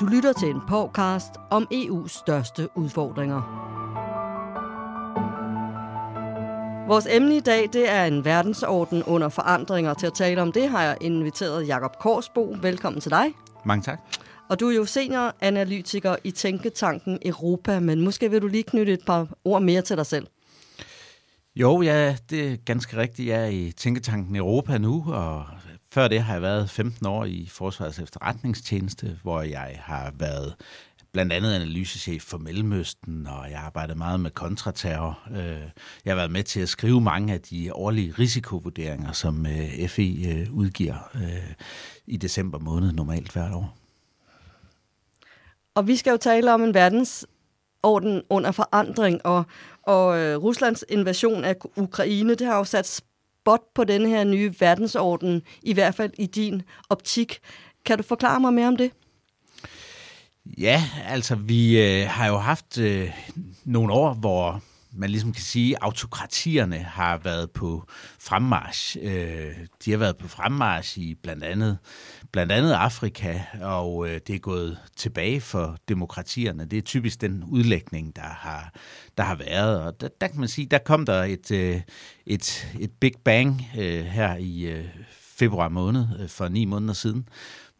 Du lytter til en podcast om EU's største udfordringer. Vores emne i dag det er en verdensorden under forandringer. Til at tale om det har jeg inviteret Jakob Korsbo. Velkommen til dig. Mange tak. Og du er jo senioranalytiker i Tænketanken Europa, men måske vil du lige knytte et par ord mere til dig selv. Jo, ja, det er ganske rigtigt. Jeg er i Tænketanken Europa nu, og før det har jeg været 15 år i Forsvarets efterretningstjeneste, hvor jeg har været blandt andet analysechef for Mellemøsten, og jeg har arbejdet meget med kontraterror. Øh, jeg har været med til at skrive mange af de årlige risikovurderinger, som øh, FE øh, udgiver i december måned normalt hvert år. Og vi skal jo tale om en verdensorden under forandring, og, og Ruslands invasion af Ukraine, det har jo sat spot på den her nye verdensorden, i hvert fald i din optik. Kan du forklare mig mere om det? Ja, altså vi øh, har jo haft øh, nogle år, hvor man ligesom kan sige, at autokratierne har været på fremmarsch. Øh, de har været på fremmarsch i blandt andet, blandt andet Afrika, og øh, det er gået tilbage for demokratierne. Det er typisk den udlægning, der har, der har været. Og der, der kan man sige, der kom der et, øh, et, et big bang øh, her i øh, februar måned øh, for ni måneder siden,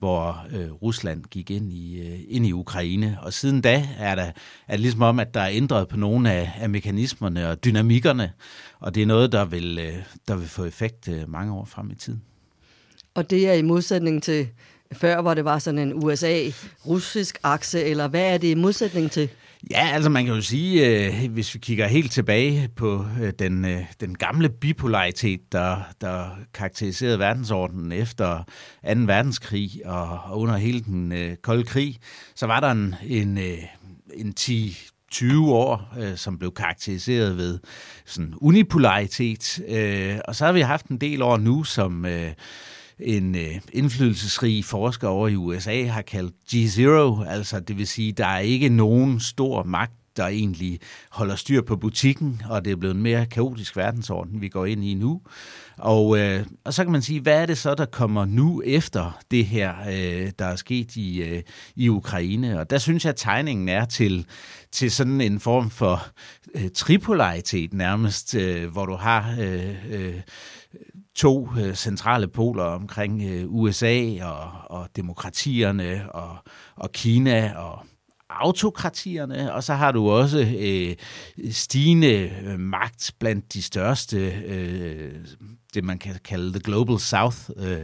hvor øh, Rusland gik ind i, øh, ind i Ukraine. Og siden da er, der, er det ligesom om, at der er ændret på nogle af, af mekanismerne og dynamikkerne, og det er noget, der vil, øh, der vil få effekt øh, mange år frem i tiden. Og det er i modsætning til før, hvor det var sådan en USA-russisk akse, eller hvad er det i modsætning til? Ja, altså man kan jo sige, øh, hvis vi kigger helt tilbage på øh, den, øh, den gamle bipolaritet, der, der karakteriserede verdensordenen efter 2. verdenskrig og, og under hele den øh, kolde krig, så var der en, en, øh, en 10 20 år, øh, som blev karakteriseret ved sådan unipolaritet. Øh, og så har vi haft en del år nu, som... Øh, en øh, indflydelsesrig forsker over i USA har kaldt G0, altså det vil sige, der er ikke nogen stor magt, der egentlig holder styr på butikken, og det er blevet en mere kaotisk verdensorden, vi går ind i nu. Og, øh, og så kan man sige, hvad er det så, der kommer nu efter det her, øh, der er sket i, øh, i Ukraine? Og der synes jeg, at tegningen er til, til sådan en form for øh, tripolaritet nærmest, øh, hvor du har... Øh, øh, to øh, centrale poler omkring øh, USA og, og demokratierne og, og Kina og autokratierne, og så har du også øh, stigende magt blandt de største, øh, det man kan kalde the global south, øh,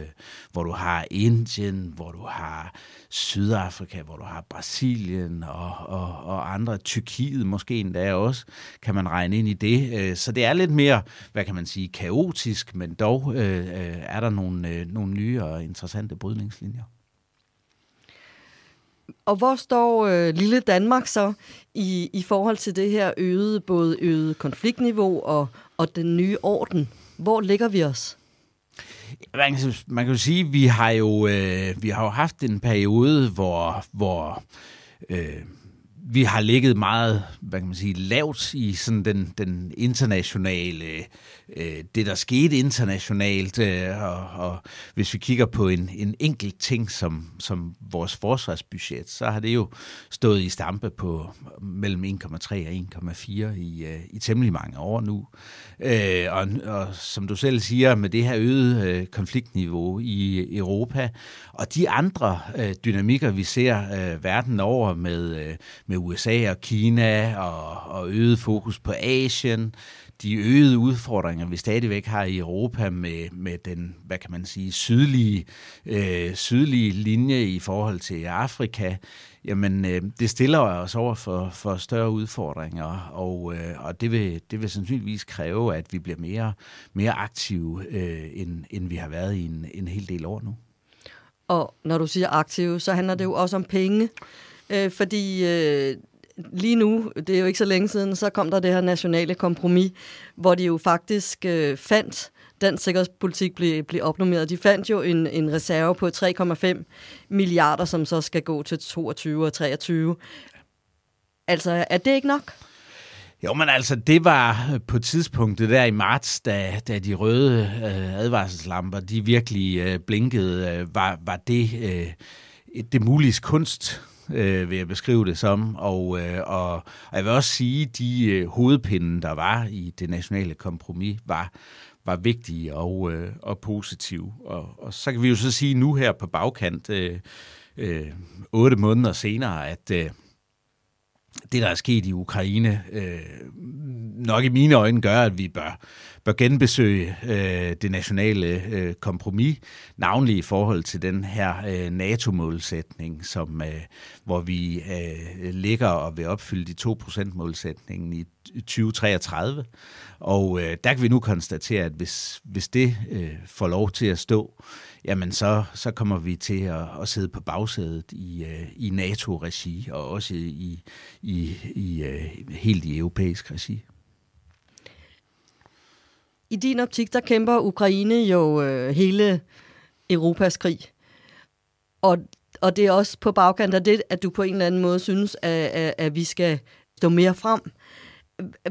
hvor du har Indien, hvor du har Sydafrika, hvor du har Brasilien og, og, og andre, Tyrkiet måske endda også, kan man regne ind i det. Øh, så det er lidt mere, hvad kan man sige, kaotisk, men dog øh, øh er der nogle, øh, nogle nye og interessante brydningslinjer. Og hvor står øh, lille Danmark så i, i forhold til det her øgede, både øget konfliktniveau og, og den nye orden? Hvor ligger vi os? Man kan, man kan jo sige, vi har jo øh, vi har jo haft en periode, hvor, hvor øh, vi har ligget meget, hvad kan man sige, lavt i sådan den, den internationale, øh, det der skete internationalt, øh, og, og hvis vi kigger på en, en enkelt ting som, som vores forsvarsbudget, så har det jo stået i stampe på mellem 1,3 og 1,4 i, øh, i temmelig mange år nu. Øh, og, og som du selv siger, med det her øget øh, konfliktniveau i Europa, og de andre øh, dynamikker, vi ser øh, verden over med, øh, med USA og Kina og, og øget fokus på Asien, de øgede udfordringer, vi stadigvæk har i Europa med, med den, hvad kan man sige, sydlige, øh, sydlige linje i forhold til Afrika, jamen øh, det stiller os over for, for større udfordringer, og, øh, og det, vil, det vil sandsynligvis kræve, at vi bliver mere, mere aktive, øh, end, end vi har været i en, en hel del år nu. Og når du siger aktive, så handler det jo også om penge, øh, fordi øh, lige nu, det er jo ikke så længe siden, så kom der det her nationale kompromis, hvor de jo faktisk øh, fandt, den sikkerhedspolitik blev, blev opnummeret. De fandt jo en, en reserve på 3,5 milliarder, som så skal gå til 22 og 23. Altså, er det ikke nok? Jo, men altså, det var på tidspunktet der i marts, da, da de røde øh, advarselslamper, de virkelig øh, blinkede, øh, var, var det øh, det mulige kunst øh, vil jeg beskrive det som. Og, øh, og, og jeg vil også sige, at de øh, hovedpinde, der var i det nationale kompromis, var var vigtige og, øh, og positive. Og, og så kan vi jo så sige nu her på bagkant, øh, øh, otte måneder senere, at øh, det, der er sket i Ukraine, øh, nok i mine øjne gør, at vi bør, bør genbesøge øh, det nationale øh, kompromis, navnlig i forhold til den her øh, NATO-målsætning, som, øh, hvor vi øh, ligger og vil opfylde de 2%-målsætningen i 2033. Og øh, der kan vi nu konstatere, at hvis, hvis det øh, får lov til at stå, jamen så, så kommer vi til at, at sidde på bagsædet i, øh, i NATO-regi og også i, i, i øh, helt i europæisk regi. I din optik, der kæmper Ukraine jo øh, hele Europas krig. Og, og det er også på bagkant af det, at du på en eller anden måde synes, at, at, at vi skal stå mere frem.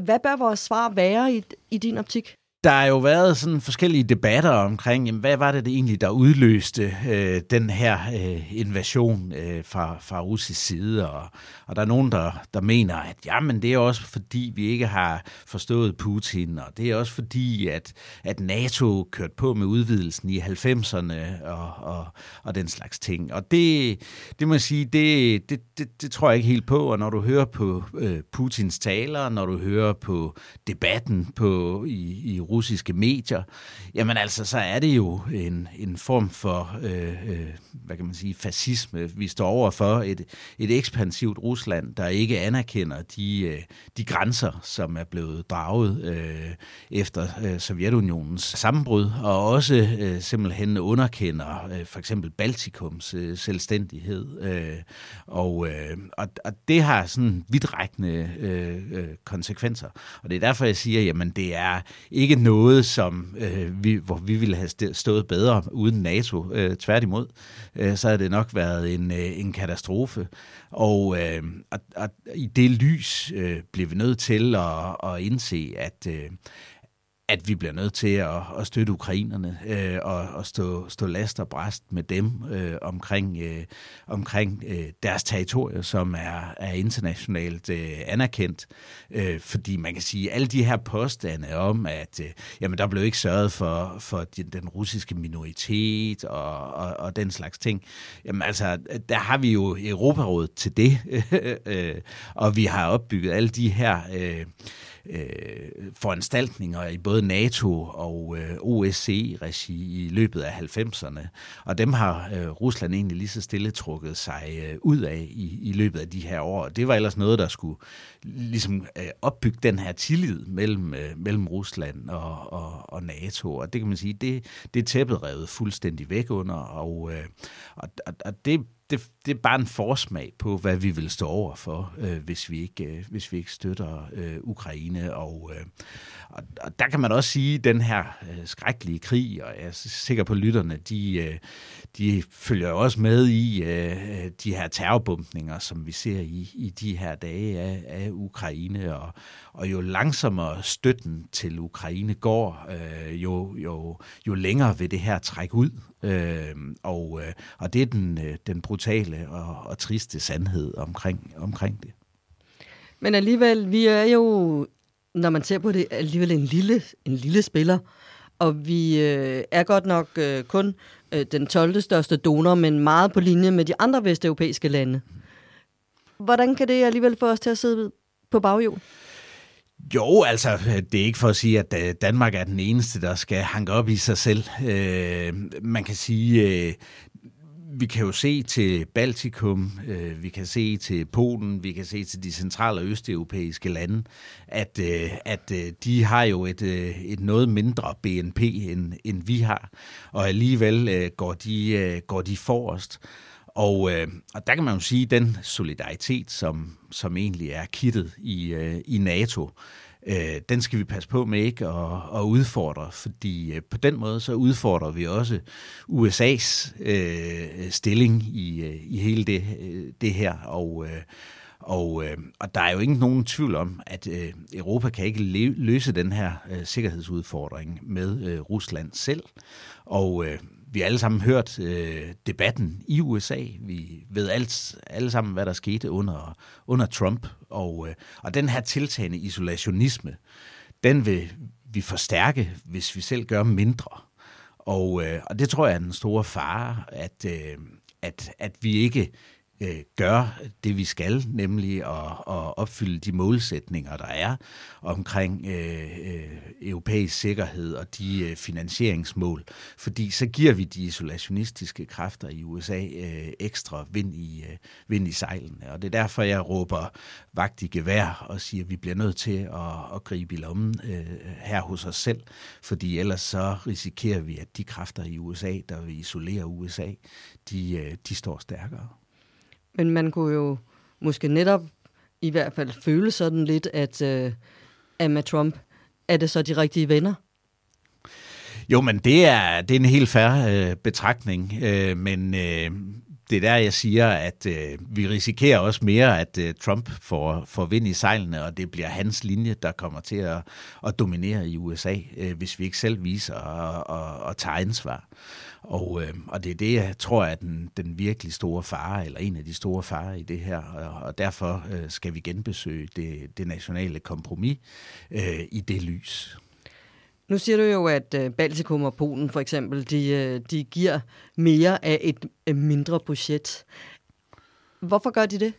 Hvad bør vores svar være i, i din optik? Der har jo været sådan forskellige debatter omkring, jamen, hvad var det, det egentlig, der udløste øh, den her øh, invasion øh, fra, fra russisk side. Og, og der er nogen, der, der mener, at jamen, det er også fordi, vi ikke har forstået Putin, og det er også fordi, at, at NATO kørte på med udvidelsen i 90'erne og, og, og den slags ting. Og det, det må jeg sige, det, det, det, det tror jeg ikke helt på. Og når du hører på øh, Putins taler, når du hører på debatten på, i, i russiske medier, jamen altså, så er det jo en, en form for, øh, øh, hvad kan man sige, fascisme. Vi står over for et, et ekspansivt Rusland, der ikke anerkender de, øh, de grænser, som er blevet draget øh, efter øh, Sovjetunionens sammenbrud, og også øh, simpelthen underkender øh, for eksempel Baltikums øh, selvstændighed. Øh, og, øh, og, og det har sådan vidtrækkende øh, øh, konsekvenser. Og det er derfor, jeg siger, jamen det er ikke noget, som øh, vi, hvor vi ville have stået bedre uden NATO. Øh, tværtimod, øh, så havde det nok været en, øh, en katastrofe. Og, øh, og, og i det lys øh, blev vi nødt til at, at indse, at, øh, at vi bliver nødt til at, at støtte ukrainerne øh, og, og stå, stå last og bræst med dem øh, omkring, øh, omkring øh, deres territorier, som er, er internationalt øh, anerkendt. Øh, fordi man kan sige, at alle de her påstande om, at øh, jamen, der blev ikke sørget for, for den, den russiske minoritet og, og, og den slags ting, jamen altså, der har vi jo Europarådet til det, øh, og vi har opbygget alle de her... Øh, øh, foranstaltninger i både NATO og øh, OSCE-regi i løbet af 90'erne. Og dem har øh, Rusland egentlig lige så stille trukket sig øh, ud af i, i løbet af de her år. Det var ellers noget, der skulle ligesom øh, opbygge den her tillid mellem, øh, mellem Rusland og, og, og NATO. Og det kan man sige, det, det er tæppet revet fuldstændig væk under. Og, øh, og, og det det, det er bare en forsmag på, hvad vi vil stå over for, øh, hvis, vi ikke, øh, hvis vi ikke støtter øh, Ukraine. Og, øh, og, og der kan man også sige, at den her øh, skrækkelige krig, og jeg er sikker på, at lytterne, de, øh, de følger også med i øh, de her terrorbumpninger, som vi ser i, i de her dage af, af Ukraine. Og, og jo langsommere støtten til Ukraine går, øh, jo, jo, jo længere vil det her trække ud. Øh, og, øh, og det er den, øh, den brutale og, og triste sandhed omkring, omkring det. Men alligevel, vi er jo, når man ser på det, alligevel en lille, en lille spiller. Og vi øh, er godt nok øh, kun øh, den 12. største donor, men meget på linje med de andre vesteuropæiske lande. Hvordan kan det alligevel få os til at sidde på baghjul? Jo, altså, det er ikke for at sige, at øh, Danmark er den eneste, der skal hanke op i sig selv. Øh, man kan sige, øh, vi kan jo se til Baltikum, øh, vi kan se til Polen, vi kan se til de centrale og østeuropæiske lande, at, øh, at øh, de har jo et, øh, et noget mindre BNP, end, end vi har, og alligevel øh, går, de, øh, går de forrest. Og, øh, og der kan man jo sige, at den solidaritet, som, som egentlig er kittet i, øh, i NATO, øh, den skal vi passe på med ikke at, at udfordre, fordi øh, på den måde så udfordrer vi også USA's øh, stilling i, øh, i hele det, øh, det her. Og, øh, og, øh, og der er jo ikke nogen tvivl om, at øh, Europa kan ikke løse den her øh, sikkerhedsudfordring med øh, Rusland selv. Og øh, vi alle sammen hørt øh, debatten i USA. Vi ved alt, alle sammen, hvad der skete under, under Trump. Og, øh, og den her tiltagende isolationisme, den vil vi forstærke, hvis vi selv gør mindre. Og, øh, og det tror jeg er den store fare, at, øh, at, at vi ikke øh, gør det, vi skal, nemlig at, at opfylde de målsætninger, der er omkring øh, øh, europæisk sikkerhed og de øh, finansieringsmål. Fordi så giver vi de isolationistiske kræfter i USA øh, ekstra vind i, øh, vind i sejlene. Og det er derfor, jeg råber vagt i gevær og siger, at vi bliver nødt til at, at gribe i lommen øh, her hos os selv, fordi ellers så risikerer vi, at de kræfter i USA, der vil isolere USA, de, øh, de står stærkere. Men man kunne jo måske netop i hvert fald føle sådan lidt, at, øh, at med Trump er det så de rigtige venner. Jo, men det er, det er en helt færre øh, betragtning, øh, men øh, det er der, jeg siger, at øh, vi risikerer også mere, at øh, Trump får, får vind i sejlene, og det bliver hans linje, der kommer til at, at dominere i USA, øh, hvis vi ikke selv viser at, at, tage ansvar. Og, øh, og det er det, jeg tror er den, den virkelig store fare, eller en af de store farer i det her. Og, og derfor øh, skal vi genbesøge det, det nationale kompromis øh, i det lys. Nu siger du jo, at øh, Baltikum og Polen for eksempel, de, øh, de giver mere af et øh, mindre budget. Hvorfor gør de det?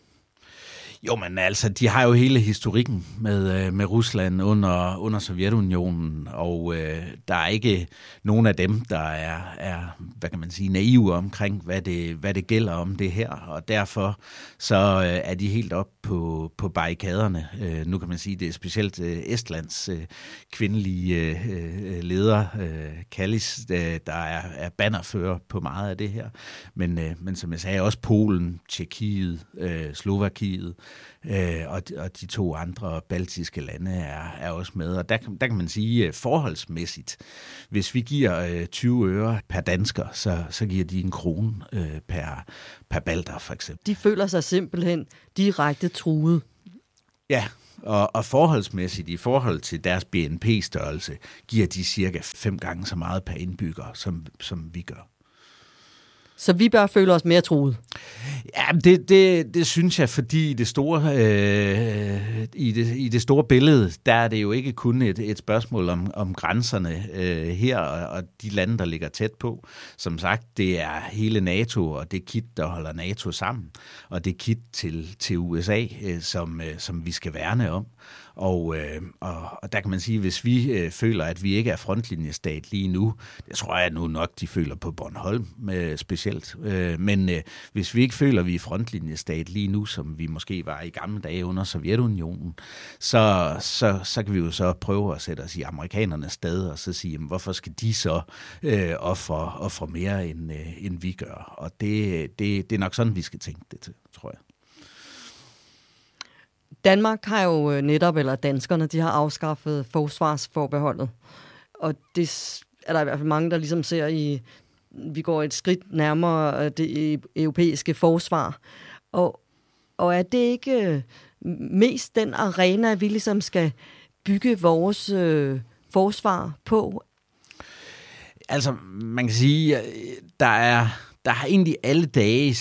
Jo, men altså, de har jo hele historikken med, øh, med Rusland under, under Sovjetunionen, og øh, der er ikke nogen af dem, der er, er, hvad kan man sige, naive omkring, hvad det, hvad det gælder om det her, og derfor så øh, er de helt op på, på barrikaderne. Øh, nu kan man sige, det er specielt øh, Estlands øh, kvindelige øh, øh leder, øh, Kallis, øh, der er, er bannerfører på meget af det her, men, øh, men som jeg sagde, også Polen, Tjekkiet, øh, Slovakiet, øh, og, de, og de to andre baltiske lande er, er også med. Og der, der kan man sige øh, forholdsmæssigt, hvis vi giver øh, 20 øre per dansker, så, så giver de en krone øh, per, per balter for eksempel. De føler sig simpelthen direkte truet. Ja, og, og forholdsmæssigt i forhold til deres BNP-størrelse, giver de cirka fem gange så meget per indbygger, som, som vi gør. Så vi bør føle os mere truet. Ja, det, det, det synes jeg, fordi i det store, øh, i, det, i det store billede, der er det jo ikke kun et, et spørgsmål om, om grænserne øh, her og, og de lande, der ligger tæt på. Som sagt, det er hele NATO og det kit, der holder NATO sammen, og det kit til, til USA, øh, som, øh, som vi skal værne om. Og, øh, og, og der kan man sige, hvis vi øh, føler, at vi ikke er frontlinjestat lige nu, det tror jeg nu nok, de føler på Bornholm øh, specielt. Øh, men øh, hvis vi ikke føler, at vi er frontlinjestat lige nu, som vi måske var i gamle dage under Sovjetunionen, så, så, så kan vi jo så prøve at sætte os i amerikanernes sted og så sige, jamen, hvorfor skal de så øh, ofre, ofre mere, end, øh, end vi gør? Og det, det, det er nok sådan, vi skal tænke det til. Danmark har jo øh, netop, eller danskerne, de har afskaffet forsvarsforbeholdet. Og det er der i hvert fald mange, der ligesom ser i, vi går et skridt nærmere øh, det e, europæiske forsvar. Og, og er det ikke øh, mest den arena, vi ligesom skal bygge vores øh, forsvar på? Altså, man kan sige, der er, der har egentlig alle dage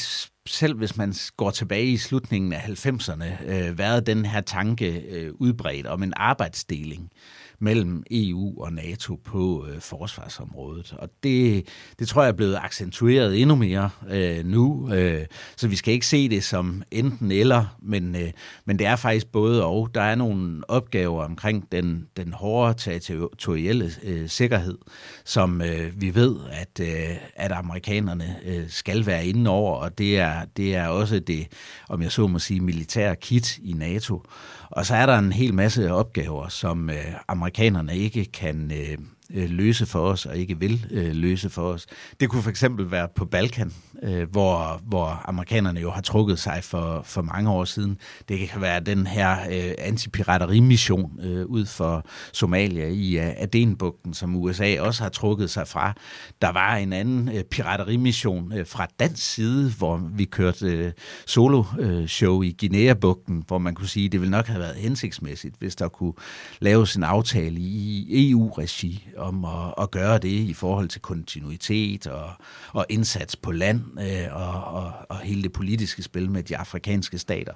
selv hvis man går tilbage i slutningen af 90'erne, øh, været den her tanke øh, udbredt om en arbejdsdeling mellem EU og NATO på øh, forsvarsområdet. Og det, det tror jeg er blevet accentueret endnu mere øh, nu. Øh, så vi skal ikke se det som enten eller, men, øh, men det er faktisk både og. Der er nogle opgaver omkring den, den hårde territorielle øh, sikkerhed, som øh, vi ved, at, øh, at amerikanerne øh, skal være inde over, og det er, det er også det, om jeg så må sige, militære kit i NATO. Og så er der en hel masse opgaver, som øh, amerikanerne ikke kan øh, øh, løse for os, og ikke vil øh, løse for os. Det kunne for eksempel være på Balkan, øh, hvor, hvor amerikanerne jo har trukket sig for, for mange år siden. Det kan være den her øh, antipiraterimission øh, ud for Somalia i øh, Adenbugten, som USA også har trukket sig fra. Der var en anden øh, piraterimission øh, fra dansk side, hvor vi kørte øh, solo-show øh, i Guinea-bugten, hvor man kunne sige, at det ville nok have været hensigtsmæssigt, hvis der kunne laves en aftale i EU-regi om at, at gøre det i forhold til kontinuitet og, og indsats på land øh, og, og, og hele det politiske spil med de afrikanske stater.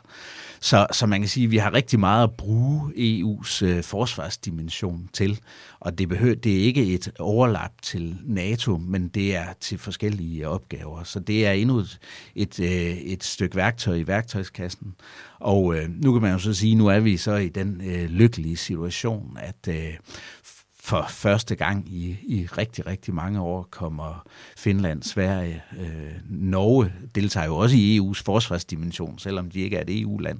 Så, så man kan sige, at vi har rigtig meget at bruge EU's øh, forsvarsdimension til, og det, behøver, det er ikke et overlap til NATO, men det er til forskellige opgaver. Så det er endnu et, et, øh, et stykke værktøj i værktøjskassen. Og øh, nu kan man jo så sige, nu er vi så i den øh, lykkelige situation, at øh, for første gang i, i rigtig, rigtig mange år kommer Finland, Sverige, øh, Norge deltager jo også i EU's forsvarsdimension, selvom de ikke er et EU-land.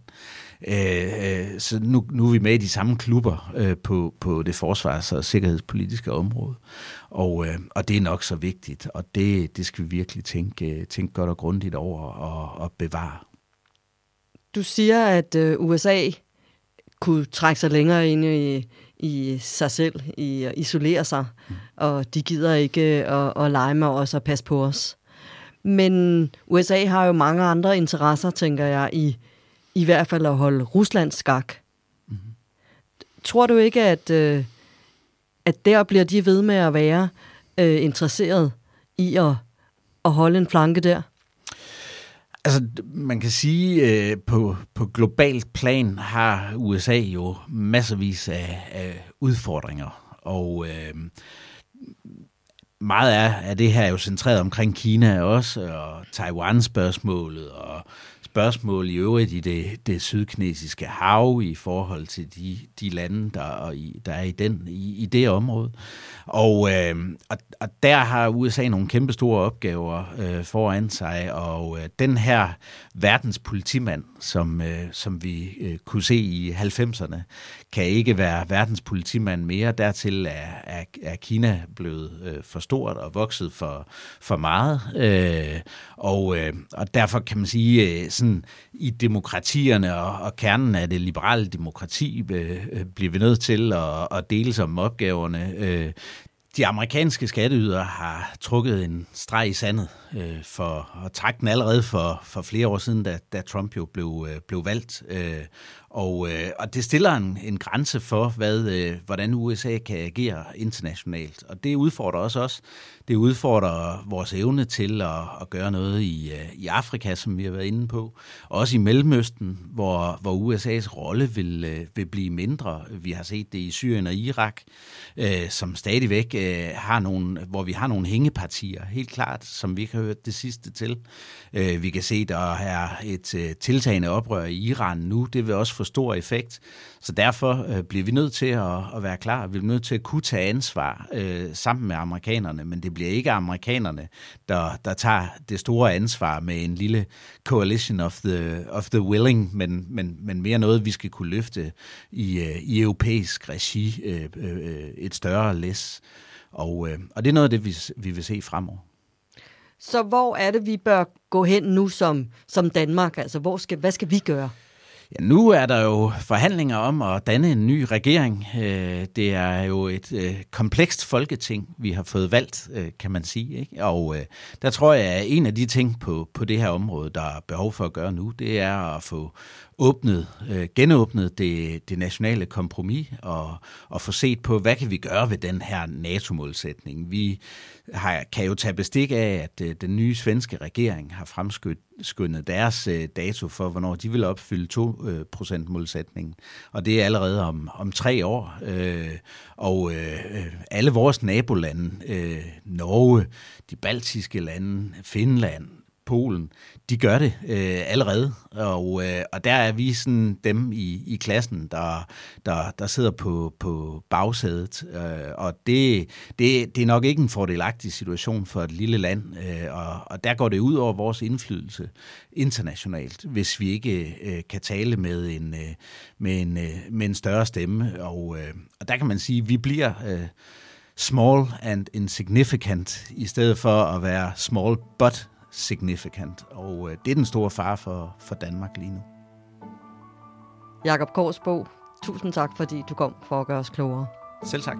Øh, øh, så nu, nu er vi med i de samme klubber øh, på, på det forsvars- og sikkerhedspolitiske område. Og, øh, og det er nok så vigtigt, og det, det skal vi virkelig tænke, tænke godt og grundigt over og, og bevare. Du siger, at øh, USA kunne trække sig længere ind i, i sig selv, i at isolere sig, og de gider ikke at, at lege med os og passe på os. Men USA har jo mange andre interesser, tænker jeg, i, i hvert fald at holde Rusland skak. Mm. Tror du ikke, at, øh, at der bliver de ved med at være øh, interesseret i at, at holde en flanke der? Altså, man kan sige, øh, på, på globalt plan har USA jo masservis af, af udfordringer, og øh, meget af, af det her er jo centreret omkring Kina også, og Taiwan-spørgsmålet, og spørgsmål i øvrigt i det, det sydkinesiske hav i forhold til de, de lande, der, der er i, den, i, i det område. Og, øh, og, og der har USA nogle kæmpe store opgaver øh, foran sig, og øh, den her verdens politimand, som, øh, som vi øh, kunne se i 90'erne, kan ikke være verdens politimand mere. Dertil er, er, er Kina blevet øh, for stort og vokset for, for meget, øh, og, øh, og derfor kan man sige, øh, sådan i demokratierne og, og kernen af det liberale demokrati øh, øh bliver vi nødt til at, at dele sig opgaverne. Øh, de amerikanske skatteydere har trukket en streg i sandet øh, for at trække den allerede for, for flere år siden, da, da Trump jo blev, øh, blev valgt. Øh, og, øh, og det stiller en, en grænse for, hvad, øh, hvordan USA kan agere internationalt. Og det udfordrer også os. Det udfordrer vores evne til at, at gøre noget i, øh, i Afrika, som vi har været inde på. Også i Mellemøsten, hvor, hvor USA's rolle vil, øh, vil blive mindre. Vi har set det i Syrien og Irak, øh, som stadigvæk øh, har nogle, hvor vi har nogle hængepartier, helt klart, som vi ikke har hørt det sidste til. Øh, vi kan se, der er et øh, tiltagende oprør i Iran nu. Det vil også få stor effekt. Så derfor øh, bliver vi nødt til at, at være klar. Vi bliver nødt til at kunne tage ansvar øh, sammen med amerikanerne, men det bliver ikke amerikanerne, der, der tager det store ansvar med en lille coalition of the, of the willing, men, men, men mere noget, vi skal kunne løfte i, øh, i europæisk regi øh, øh, øh et større læs. Og, øh, og det er noget af det, vi, vi vil se fremover. Så hvor er det, vi bør gå hen nu som, som Danmark? Altså, hvor skal, hvad skal vi gøre? Ja, nu er der jo forhandlinger om at danne en ny regering. Øh, det er jo et øh, komplekst folketing, vi har fået valgt, øh, kan man sige. Ikke? Og der tror jeg, at en af de ting på, på det her område, der er behov for at gøre nu, det er at få åbnet, genåbnet det, det nationale kompromis og, og få set på, hvad kan vi gøre ved den her NATO-målsætning. Vi har, kan jo tage bestik af, at den nye svenske regering har skyndet deres øh, dato for, hvornår de vil opfylde 2%-målsætningen. Øh, og det er allerede om, om tre år. Øh, og øh, alle vores nabolande, øh, Norge, de baltiske lande, Finland, Polen, de gør det øh, allerede, og, øh, og der er vi sådan dem i, i klassen, der, der, der sidder på, på bagsædet, øh, og det, det, det er nok ikke en fordelagtig situation for et lille land, øh, og, og der går det ud over vores indflydelse internationalt, hvis vi ikke øh, kan tale med en, øh, med, en, øh, med en større stemme, og, øh, og der kan man sige, at vi bliver... Øh, small and insignificant, i stedet for at være small but significant. Og øh, det er den store fare for, for Danmark lige nu. Jakob Korsbo, tusind tak, fordi du kom for at gøre os klogere. Selv tak.